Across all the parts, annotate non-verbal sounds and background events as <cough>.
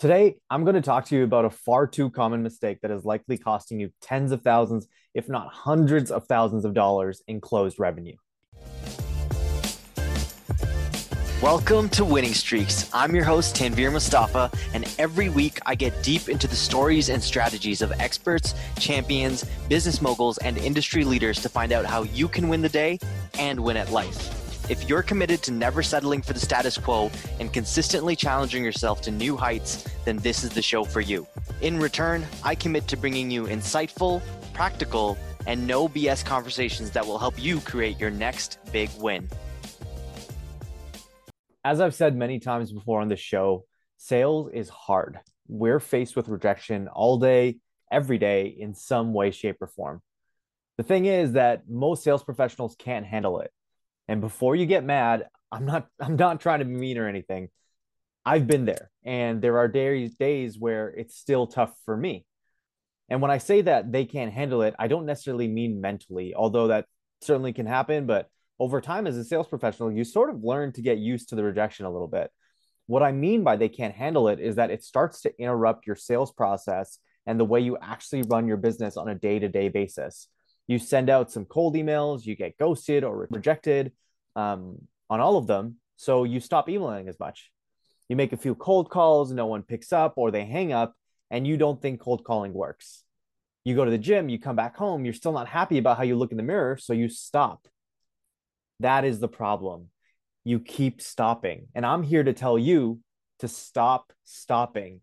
Today, I'm going to talk to you about a far too common mistake that is likely costing you tens of thousands, if not hundreds of thousands of dollars in closed revenue. Welcome to Winning Streaks. I'm your host, Tanvir Mustafa, and every week I get deep into the stories and strategies of experts, champions, business moguls, and industry leaders to find out how you can win the day and win at life. If you're committed to never settling for the status quo and consistently challenging yourself to new heights, then this is the show for you. In return, I commit to bringing you insightful, practical, and no BS conversations that will help you create your next big win. As I've said many times before on the show, sales is hard. We're faced with rejection all day, every day, in some way, shape, or form. The thing is that most sales professionals can't handle it. And before you get mad, I'm not <laughs> I'm not trying to be mean or anything. I've been there and there are days days where it's still tough for me. And when I say that they can't handle it, I don't necessarily mean mentally, although that certainly can happen, but over time as a sales professional, you sort of learn to get used to the rejection a little bit. What I mean by they can't handle it is that it starts to interrupt your sales process and the way you actually run your business on a day-to-day basis you send out some cold emails, you get ghosted or rejected um, on all of them. So you stop emailing as much. You make a few cold calls, no one picks up or they hang up, and you don't think cold calling works. You go to the gym, you come back home, you're still not happy about how you look in the mirror, so you stop. That is the problem. You keep stopping. And I'm here to tell you to stop stopping.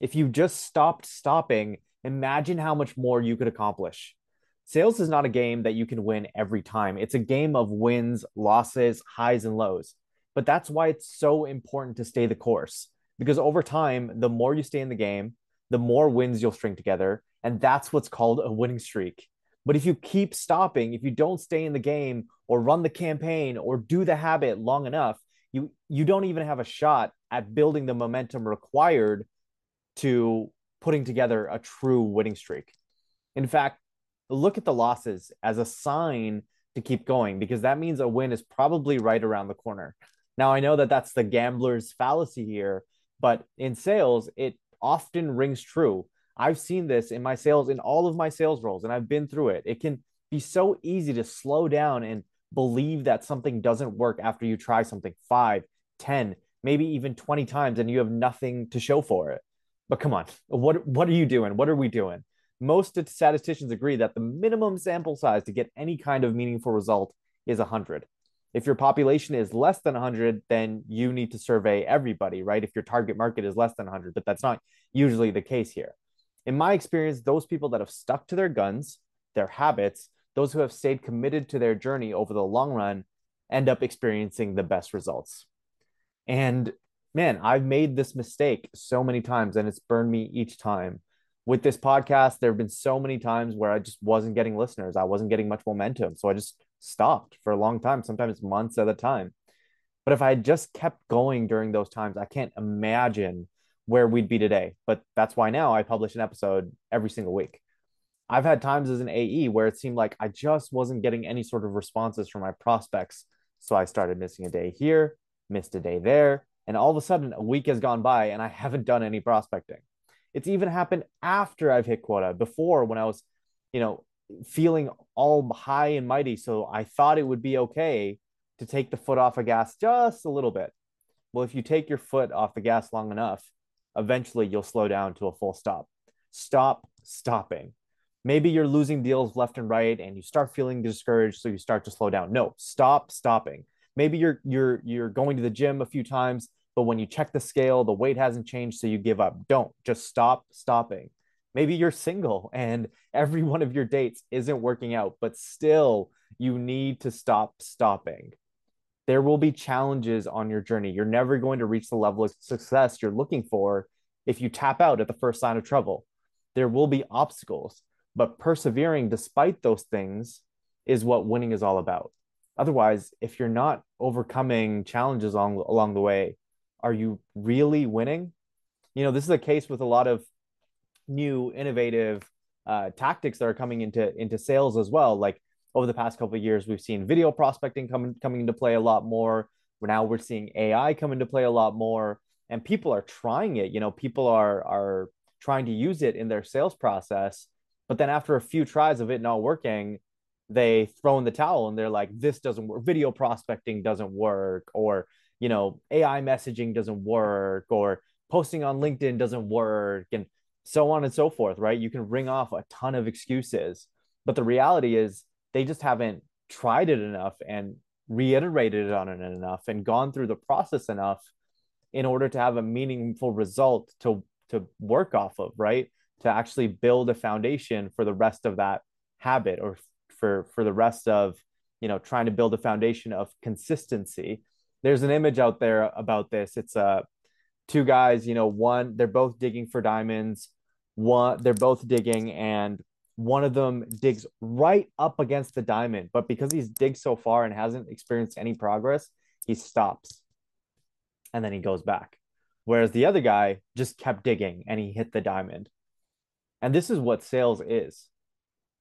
If you just stopped stopping, imagine how much more you could accomplish sales is not a game that you can win every time. It's a game of wins, losses, highs, and lows. But that's why it's so important to stay the course because over time, the more you stay in the game, the more wins you'll string together. And that's what's called a winning streak. But if you keep stopping, if you don't stay in the game or run the campaign or do the habit long enough, you you don't even have a shot at building the momentum required to putting together a true winning streak. In fact, look at the losses as a sign to keep going because that means a win is probably right around the corner. Now, I know that that's the gambler's fallacy here, but in sales, it often rings true. I've seen this in my sales, in all of my sales roles, and I've been through it. It can be so easy to slow down and believe that something doesn't work after you try something five, ten, maybe even 20 times and you have nothing to show for it. But come on, what, what are you doing? What are we doing? Most statisticians agree that the minimum sample size to get any kind of meaningful result is 100. If your population is less than 100, then you need to survey everybody, right? If your target market is less than 100, but that's not usually the case here. In my experience, those people that have stuck to their guns, their habits, those who have stayed committed to their journey over the long run end up experiencing the best results. And man, I've made this mistake so many times and it's burned me each time with this podcast, there have been so many times where I just wasn't getting listeners. I wasn't getting much momentum. So I just stopped for a long time, sometimes months at a time. But if I had just kept going during those times, I can't imagine where we'd be today. But that's why now I publish an episode every single week. I've had times as an AE where it seemed like I just wasn't getting any sort of responses from my prospects. So I started missing a day here, missed a day there. And all of a sudden, a week has gone by and I <laughs> haven't done any prospecting. It's even happened after I've hit quota, before when I was, you know, feeling all high and mighty. So I thought it would be okay to take the foot off a of gas just a little bit. Well, if you take your foot off the gas long enough, eventually you'll slow down to a full stop. Stop stopping. Maybe you're losing deals left and right and you start feeling discouraged so you start to slow down. No, stop stopping. Maybe you're you're you're going to the gym a few times but when you check the scale, the weight hasn't changed, so you give up. Don't just stop stopping. Maybe you're single and every one of your dates isn't working out, but still you need to stop stopping. There will be challenges on your journey. You're never going to reach the level of success you're looking for if you tap out at the first sign of trouble. There will be obstacles, but persevering despite those things is what winning is all about. Otherwise, if you're not overcoming challenges along, along the way, are you really winning? You know, this is a case with a lot of new innovative uh, tactics that are coming into into sales as well. Like over the past couple of years, we've seen video prospecting coming coming into play a lot more. Now we're seeing AI come into play a lot more. and people are trying it. You know, people are are trying to use it in their sales process, but then after a few tries of it not working, they throw in the towel and they're like, this doesn't work. Video prospecting doesn't work, or you know, AI messaging doesn't work, or posting on LinkedIn doesn't work, and so on and so forth, right? You can ring off a ton of excuses. But the reality is they just haven't tried it enough and reiterated it on it enough and gone through the process enough in order to have a meaningful result to to work off of, right? To actually build a foundation for the rest of that habit or for for the rest of, you know, trying to build a foundation of consistency. There's an image out there about this. It's uh, two guys, you know, one they're both digging for diamonds. One they're both digging and one of them digs right up against the diamond, but because he's digged so far and hasn't experienced any progress, he stops and then he goes back. Whereas the other guy just kept digging and he hit the diamond. And this is what sales is.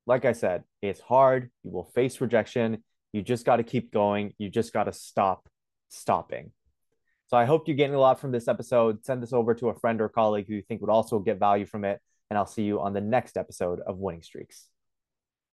Like I said, it's hard. You will face rejection. You just got to keep going. You just got to stop stopping. So I hope you're getting a lot from this episode. Send this over to a friend or colleague who you think would also get value from it. And I'll see you on the next episode of Winning Streaks.